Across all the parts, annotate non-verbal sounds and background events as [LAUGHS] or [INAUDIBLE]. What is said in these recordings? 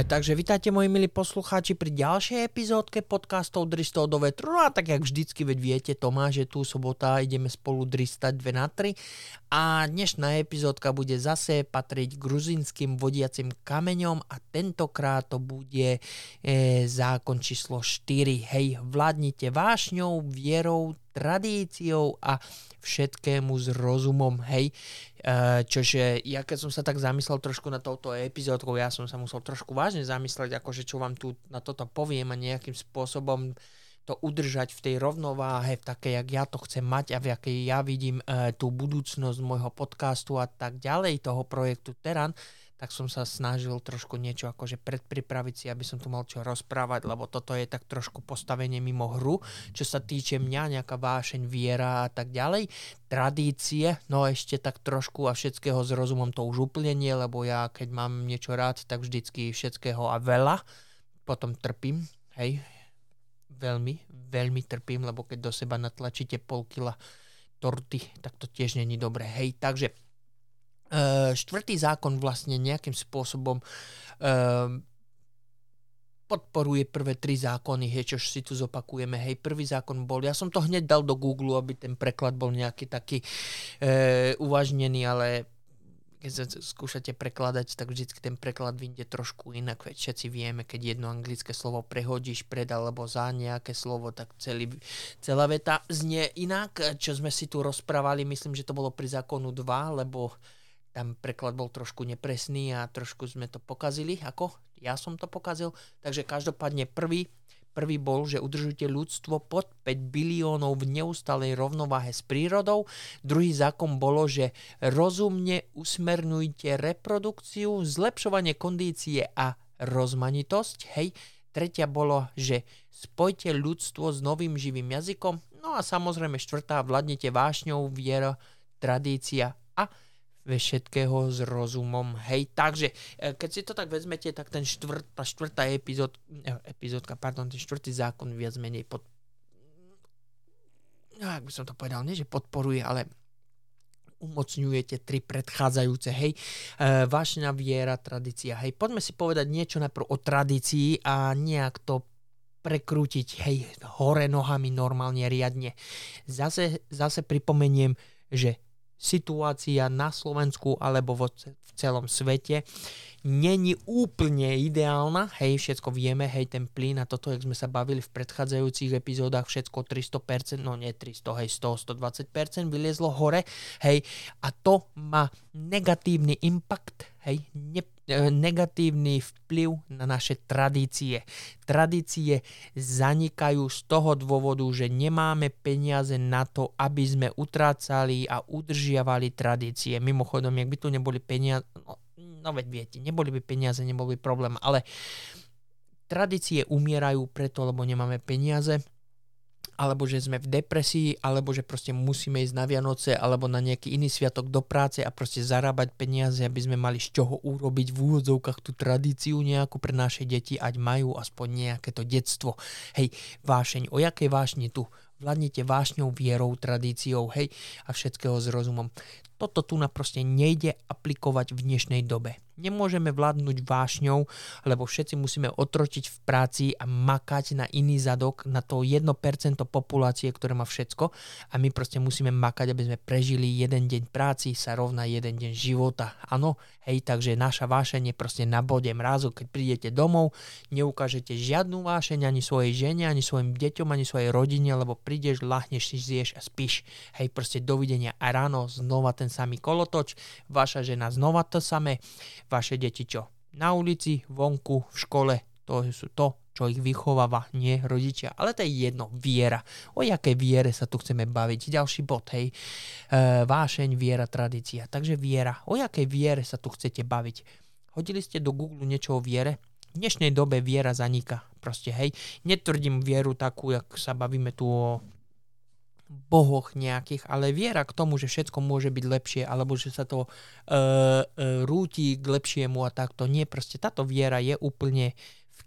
E, takže vítajte moji milí poslucháči pri ďalšej epizódke podcastov Dristov do vetru. No a tak jak vždycky, veď viete, Tomáš, že tu sobota ideme spolu dristať 2 na 3 a dnešná epizódka bude zase patriť gruzinským vodiacim kameňom a tentokrát to bude e, zákon číslo 4. Hej, vládnite vášňou, vierou, tradíciou a všetkému s rozumom, hej. E, čože ja keď som sa tak zamyslel trošku na touto epizódkou, ja som sa musel trošku vážne zamysleť, akože čo vám tu na toto poviem a nejakým spôsobom to udržať v tej rovnováhe, v takej, jak ja to chcem mať a v jakej ja vidím e, tú budúcnosť môjho podcastu a tak ďalej, toho projektu Teran, tak som sa snažil trošku niečo akože predpripraviť si, aby som tu mal čo rozprávať, lebo toto je tak trošku postavenie mimo hru, čo sa týče mňa, nejaká vášeň, viera a tak ďalej. Tradície, no ešte tak trošku a všetkého s rozumom to už úplne nie, lebo ja keď mám niečo rád, tak vždycky všetkého a veľa, potom trpím, hej, veľmi, veľmi trpím, lebo keď do seba natlačíte pol kila torty, tak to tiež není dobré. Hej, takže štvrtý zákon vlastne nejakým spôsobom uh, podporuje prvé tri zákony, hej, čo si tu zopakujeme. Hej, prvý zákon bol, ja som to hneď dal do Google, aby ten preklad bol nejaký taký uh, uvažnený, ale keď sa skúšate prekladať, tak vždy ten preklad vyjde trošku inak. Veď všetci vieme, keď jedno anglické slovo prehodíš pred alebo za nejaké slovo, tak celý, celá veta znie inak. Čo sme si tu rozprávali, myslím, že to bolo pri zákonu 2, lebo tam preklad bol trošku nepresný a trošku sme to pokazili, ako ja som to pokazil. Takže každopádne prvý, prvý bol, že udržujte ľudstvo pod 5 biliónov v neustalej rovnováhe s prírodou. Druhý zákon bolo, že rozumne usmernujte reprodukciu, zlepšovanie kondície a rozmanitosť. Hej. Tretia bolo, že spojte ľudstvo s novým živým jazykom. No a samozrejme štvrtá, vládnete vášňou, viera, tradícia a ve všetkého s rozumom. Hej, takže e, keď si to tak vezmete, tak ten štvrt, tá štvrtá epizód, e, epizódka, pardon, ten štvrtý zákon viac menej pod, no, ak by som to povedal, nie že podporuje, ale umocňujete tri predchádzajúce, hej, e, vášna viera, tradícia, hej, poďme si povedať niečo najprv o tradícii a nejak to prekrútiť, hej, hore nohami normálne, riadne. Zase, zase pripomeniem, že situácia na Slovensku alebo vo, v celom svete není úplne ideálna, hej, všetko vieme, hej, ten plyn a toto, jak sme sa bavili v predchádzajúcich epizódach, všetko 300%, no nie 300, hej, 100, 120% vyliezlo hore, hej, a to má negatívny impact, hej, ne, negatívny vplyv na naše tradície. Tradície zanikajú z toho dôvodu, že nemáme peniaze na to, aby sme utrácali a udržiavali tradície. Mimochodom, ak by tu neboli peniaze, no, no veď viete, neboli by peniaze, nebol by problém, ale tradície umierajú preto, lebo nemáme peniaze, alebo že sme v depresii, alebo že proste musíme ísť na Vianoce alebo na nejaký iný sviatok do práce a proste zarábať peniaze, aby sme mali z čoho urobiť v úvodzovkách tú tradíciu nejakú pre naše deti, ať majú aspoň nejaké to detstvo. Hej, vášeň, o jakej vášni tu? Vládnete vášňou, vierou, tradíciou, hej, a všetkého s rozumom. Toto tu naproste nejde aplikovať v dnešnej dobe. Nemôžeme vládnuť vášňou, lebo všetci musíme otročiť v práci a makať na iný zadok, na to 1% populácie, ktoré má všetko a my proste musíme makať, aby sme prežili jeden deň práci sa rovná jeden deň života. Áno, hej, takže naša vášeň je proste na bode mrazu, keď prídete domov, neukážete žiadnu vášeň ani svojej žene, ani svojim deťom, ani svojej rodine, lebo prídeš, lahneš si, zješ a spíš. Hej, proste dovidenia a ráno znova ten samý kolotoč, vaša žena znova to samé, vaše deti čo? Na ulici, vonku, v škole, to sú to, čo ich vychováva, nie rodičia. Ale to je jedno, viera. O jakej viere sa tu chceme baviť? Ďalší bod, hej. E, vášeň, viera, tradícia. Takže viera. O jakej viere sa tu chcete baviť? Hodili ste do Google niečo o viere? V dnešnej dobe viera zanika. Proste, hej. Netvrdím vieru takú, jak sa bavíme tu o bohoch nejakých, ale viera k tomu, že všetko môže byť lepšie, alebo že sa to uh, uh, rúti k lepšiemu a takto. Nie, proste táto viera je úplne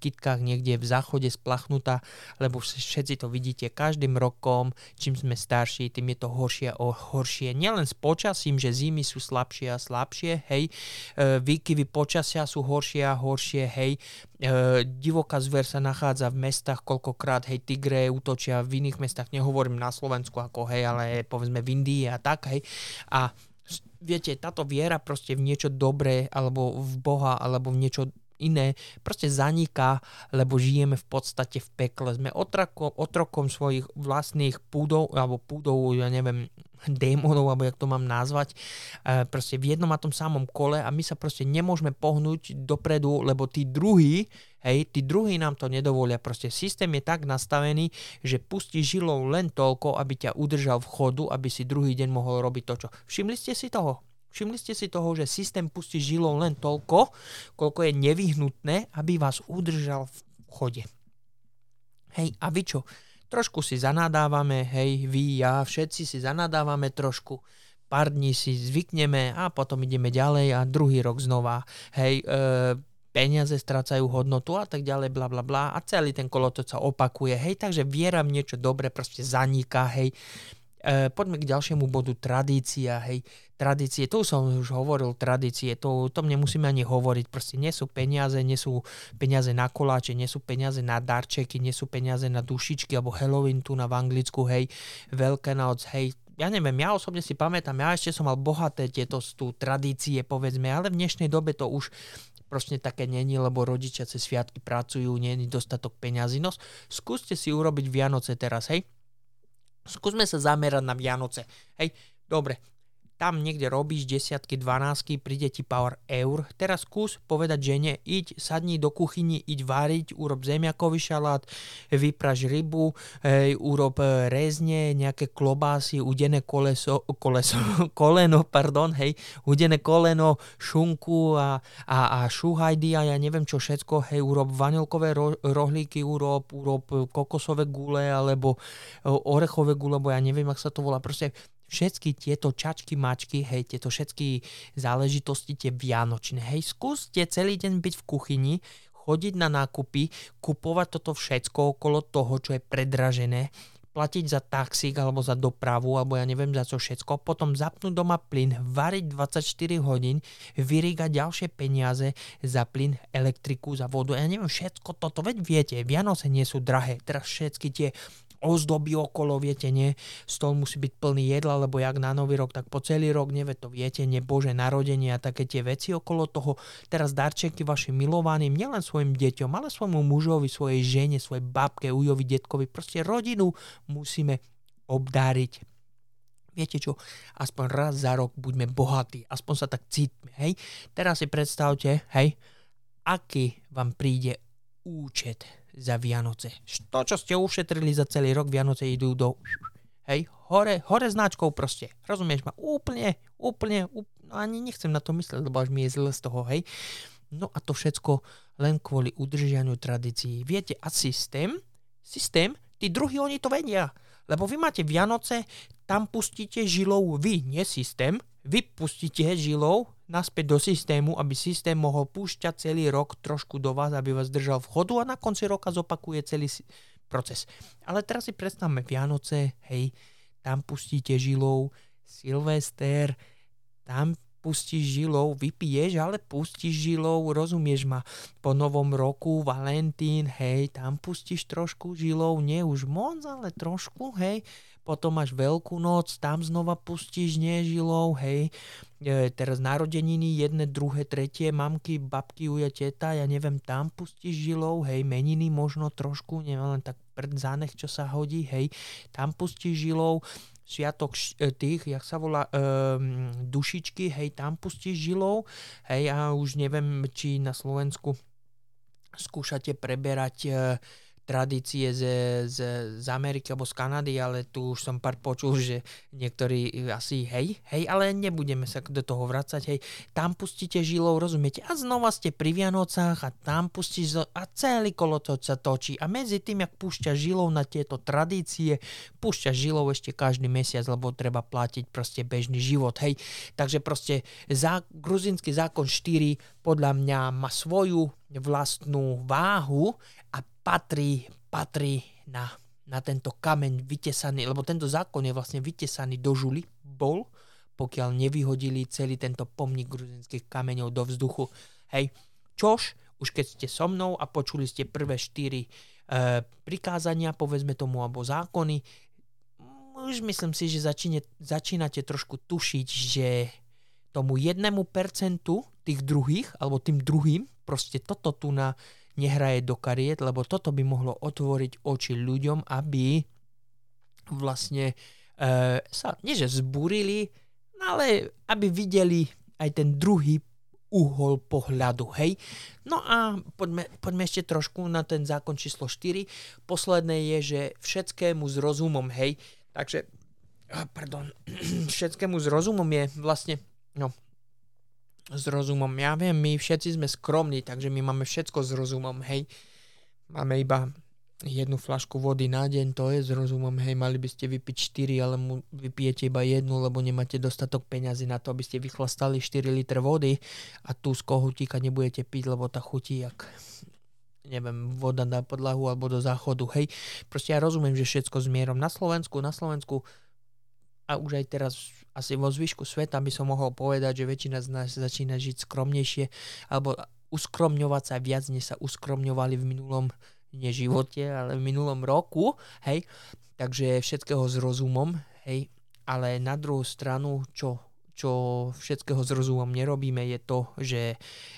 kytkách niekde v záchode splachnutá, lebo všetci to vidíte každým rokom, čím sme starší, tým je to horšie a horšie. Nielen s počasím, že zimy sú slabšie a slabšie, hej, e, výkyvy počasia sú horšie a horšie, hej, e, divoká zver sa nachádza v mestách, koľkokrát, hej, tigre útočia v iných mestách, nehovorím na Slovensku ako, hej, ale povedzme v Indii a tak, hej, a viete, táto viera proste v niečo dobré, alebo v Boha, alebo v niečo iné, proste zaniká, lebo žijeme v podstate v pekle. Sme otrokom, otrokom svojich vlastných púdov, alebo púdov, ja neviem, démonov, alebo jak to mám nazvať, e, proste v jednom a tom samom kole a my sa proste nemôžeme pohnúť dopredu, lebo tí druhí, hej, tí druhí nám to nedovolia. Proste systém je tak nastavený, že pustí žilou len toľko, aby ťa udržal v chodu, aby si druhý deň mohol robiť to, čo. Všimli ste si toho? Všimli ste si toho, že systém pustí žilou len toľko, koľko je nevyhnutné, aby vás udržal v chode. Hej, a vy čo? Trošku si zanadávame, hej, vy, ja, všetci si zanadávame trošku, pár dní si zvykneme a potom ideme ďalej a druhý rok znova, hej, e, peniaze strácajú hodnotu a tak ďalej, bla bla bla a celý ten kolotoč sa opakuje, hej, takže viera v niečo dobre proste zaniká, hej, E, poďme k ďalšiemu bodu, tradícia, hej. Tradície, tu som už hovoril, tradície, to, to nemusíme ani hovoriť, proste nie sú peniaze, nie sú peniaze na koláče, nie sú peniaze na darčeky, nie sú peniaze na dušičky, alebo Halloween tu na v Anglicku, hej, Veľká noc, hej, ja neviem, ja osobne si pamätám, ja ešte som mal bohaté tieto tu tradície, povedzme, ale v dnešnej dobe to už proste také není, lebo rodičia cez sviatky pracujú, je dostatok peňazí. No, skúste si urobiť Vianoce teraz, hej. Skúsme sa zamerať na Vianoce. Hej, dobre, tam niekde robíš desiatky, dvanásky, príde ti pár eur. Teraz skús povedať žene, iď, sadni do kuchyni, iď variť, urob zemiakový šalát, vypraž rybu, hej, urob e, rezne, nejaké klobásy, udené koleso, koleso, [LAUGHS] koleno, pardon, hej, udené koleno, šunku a, a, a šuhajdy a ja neviem čo všetko, hej, urob vanilkové ro, rohlíky, urob, urob kokosové gule alebo e, orechové gule, bo ja neviem, ak sa to volá, proste všetky tieto čačky, mačky, hej, tieto všetky záležitosti, tie vianočné, hej, skúste celý deň byť v kuchyni, chodiť na nákupy, kupovať toto všetko okolo toho, čo je predražené, platiť za taxík alebo za dopravu, alebo ja neviem za čo všetko, potom zapnúť doma plyn, variť 24 hodín, vyrýgať ďalšie peniaze za plyn, elektriku, za vodu, ja neviem, všetko toto, veď viete, Vianoce nie sú drahé, teraz všetky tie ozdoby okolo, viete, nie, stôl musí byť plný jedla, lebo jak na nový rok, tak po celý rok, nevie to viete, nie Bože narodenie a také tie veci okolo toho. Teraz darčeky vašim milovaným, nielen svojim deťom, ale svojmu mužovi, svojej žene, svojej babke, ujovi, detkovi, proste rodinu musíme obdáriť. Viete čo, aspoň raz za rok buďme bohatí, aspoň sa tak cítme, hej. Teraz si predstavte, hej, aký vám príde účet za Vianoce. To, čo ste ušetrili za celý rok, Vianoce idú do... Hej, hore, hore značkou proste. Rozumieš ma? Úplne, úplne, úplne no ani nechcem na to mysleť, lebo až mi je zle z toho, hej. No a to všetko len kvôli udržianiu tradícií. Viete, a systém, systém, tí druhí oni to vedia. Lebo vy máte Vianoce, tam pustíte žilou vy, nie systém. Vy pustíte žilou naspäť do systému, aby systém mohol púšťať celý rok trošku do vás, aby vás držal v chodu a na konci roka zopakuje celý proces. Ale teraz si predstavme Vianoce, hej, tam pustíte žilou, Silvester, tam pustíš žilou, vypiješ, ale pustíš žilou, rozumieš ma, po novom roku, Valentín, hej, tam pustíš trošku žilou, nie už moc, ale trošku, hej, potom máš veľkú noc, tam znova pustíš nežilou, hej, e, teraz narodeniny, jedné, druhé, tretie, mamky, babky, uja, teta, ja neviem, tam pustíš žilou, hej, meniny možno trošku, neviem, len tak pred zánech, čo sa hodí, hej, tam pustíš žilou, sviatok e, tých, jak sa volá, um, dušičky, hej, tam pustíš žilou, hej, a už neviem, či na Slovensku skúšate preberať uh, tradície z, z, z Ameriky alebo z Kanady, ale tu už som pár počul, že niektorí asi hej, hej, ale nebudeme sa do toho vracať, hej, tam pustíte žilou, rozumiete, a znova ste pri Vianocách a tam pustíš a celý kolo to sa točí. A medzi tým, jak púšťa žilou na tieto tradície, púšťa žilou ešte každý mesiac, lebo treba platiť proste bežný život, hej, takže proste zá, gruzinský zákon 4 podľa mňa má svoju vlastnú váhu patrí, patrí na, na tento kameň vytesaný, lebo tento zákon je vlastne vytesaný do žuly, bol, pokiaľ nevyhodili celý tento pomník gruzinských kameňov do vzduchu. Hej, čož, už keď ste so mnou a počuli ste prvé štyri e, prikázania, povedzme tomu, alebo zákony, už myslím si, že začíne, začínate trošku tušiť, že tomu jednému percentu tých druhých, alebo tým druhým, proste toto tu na nehraje do kariet, lebo toto by mohlo otvoriť oči ľuďom, aby vlastne e, sa, nie že zbúrili, ale aby videli aj ten druhý uhol pohľadu, hej. No a poďme, poďme ešte trošku na ten zákon číslo 4. Posledné je, že všetkému s rozumom, hej. Takže, pardon, [CLEARS THROAT] všetkému s rozumom je vlastne, no, s rozumom. Ja viem, my všetci sme skromní, takže my máme všetko s rozumom, hej. Máme iba jednu flašku vody na deň, to je s rozumom, hej, mali by ste vypiť 4, ale mu vypijete iba jednu, lebo nemáte dostatok peňazí na to, aby ste vychlastali 4 litre vody a tu z kohutíka nebudete piť, lebo tá chutí jak neviem, voda na podlahu alebo do záchodu, hej. Proste ja rozumiem, že všetko s mierom. Na Slovensku, na Slovensku a už aj teraz asi vo zvyšku sveta by som mohol povedať, že väčšina z nás začína žiť skromnejšie alebo uskromňovať sa viac, než sa uskromňovali v minulom neživote, ale v minulom roku, hej, takže všetkého s rozumom, hej, ale na druhú stranu, čo, čo všetkého s rozumom nerobíme, je to, že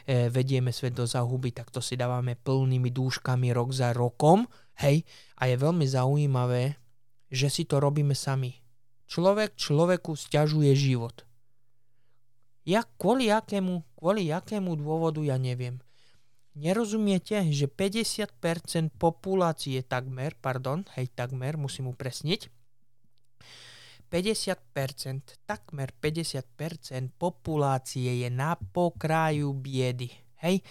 e, vedieme svet do zahuby, tak to si dávame plnými dúškami rok za rokom, hej, a je veľmi zaujímavé, že si to robíme sami Človek človeku stiažuje život. Ja kvôli jakému, kvôli jakému dôvodu ja neviem. Nerozumiete, že 50% populácie takmer, pardon, hej, takmer, musím upresniť, 50%, takmer 50% populácie je na pokraju biedy. Hej.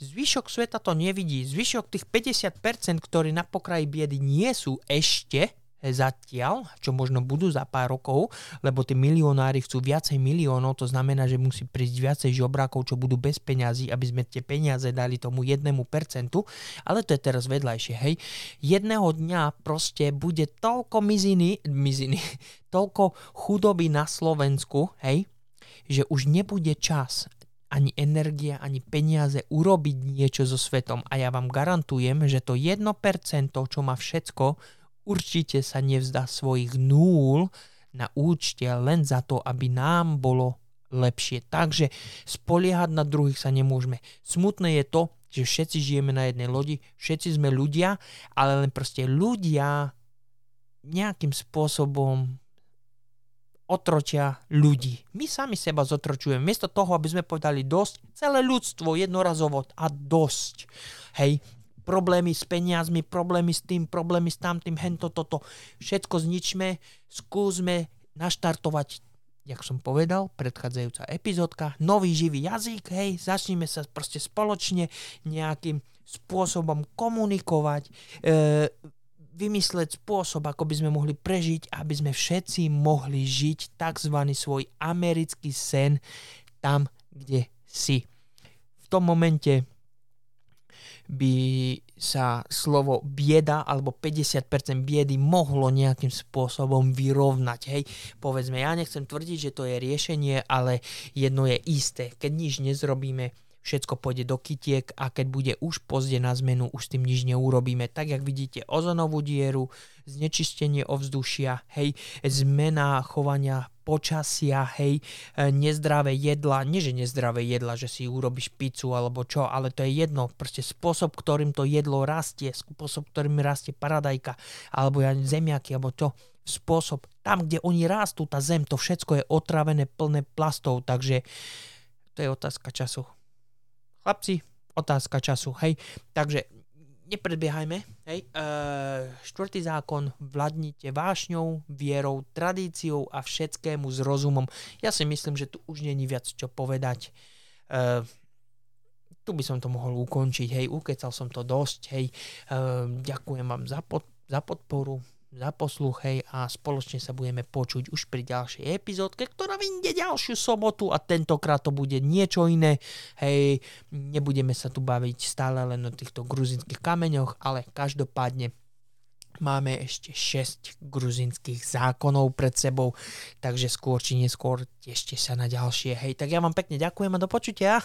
Zvyšok sveta to nevidí. Zvyšok tých 50%, ktorí na pokraji biedy nie sú ešte, zatiaľ, čo možno budú za pár rokov, lebo tí milionári chcú viacej miliónov, to znamená, že musí prísť viacej žobrákov, čo budú bez peňazí, aby sme tie peniaze dali tomu jednému percentu, ale to je teraz vedľajšie, hej. Jedného dňa proste bude toľko miziny, miziny, [LAUGHS] toľko chudoby na Slovensku, hej, že už nebude čas ani energia, ani peniaze urobiť niečo so svetom. A ja vám garantujem, že to 1%, čo má všetko, určite sa nevzdá svojich nul na účte len za to, aby nám bolo lepšie. Takže spoliehať na druhých sa nemôžeme. Smutné je to, že všetci žijeme na jednej lodi, všetci sme ľudia, ale len proste ľudia nejakým spôsobom otročia ľudí. My sami seba zotročujeme. Miesto toho, aby sme povedali dosť, celé ľudstvo jednorazovo a dosť. Hej, problémy s peniazmi, problémy s tým, problémy s tamtým, hento, toto. Všetko zničme, skúsme naštartovať jak som povedal, predchádzajúca epizódka, nový živý jazyk, hej, začneme sa proste spoločne nejakým spôsobom komunikovať, e, vymysleť spôsob, ako by sme mohli prežiť, aby sme všetci mohli žiť tzv. svoj americký sen tam, kde si. V tom momente by sa slovo bieda alebo 50% biedy mohlo nejakým spôsobom vyrovnať. Hej, povedzme, ja nechcem tvrdiť, že to je riešenie, ale jedno je isté. Keď nič nezrobíme, všetko pôjde do kytiek a keď bude už pozde na zmenu, už s tým nič neurobíme. Tak, jak vidíte, ozonovú dieru, znečistenie ovzdušia, hej, zmena chovania počasia, hej, e, nezdravé jedla, nie že nezdravé jedla, že si urobíš pizzu alebo čo, ale to je jedno, proste spôsob, ktorým to jedlo rastie, spôsob, ktorým rastie paradajka, alebo ja zemiaky, alebo to, spôsob, tam, kde oni rastú, tá zem, to všetko je otravené, plné plastov, takže to je otázka času. Chlapci, otázka času, hej, takže nepredbiehajme, hej, e, štvrtý zákon, vládnite vášňou, vierou, tradíciou a všetkému s rozumom. Ja si myslím, že tu už není viac čo povedať. E, tu by som to mohol ukončiť, hej, ukecal som to dosť, hej, e, ďakujem vám za, pod, za podporu, za posluch, hej, a spoločne sa budeme počuť už pri ďalšej epizódke, ktorá vyjde ďalšiu sobotu a tentokrát to bude niečo iné, hej, nebudeme sa tu baviť stále len o týchto gruzinských kameňoch, ale každopádne máme ešte 6 gruzinských zákonov pred sebou, takže skôr či neskôr tešte sa na ďalšie. Hej, tak ja vám pekne ďakujem a do počutia.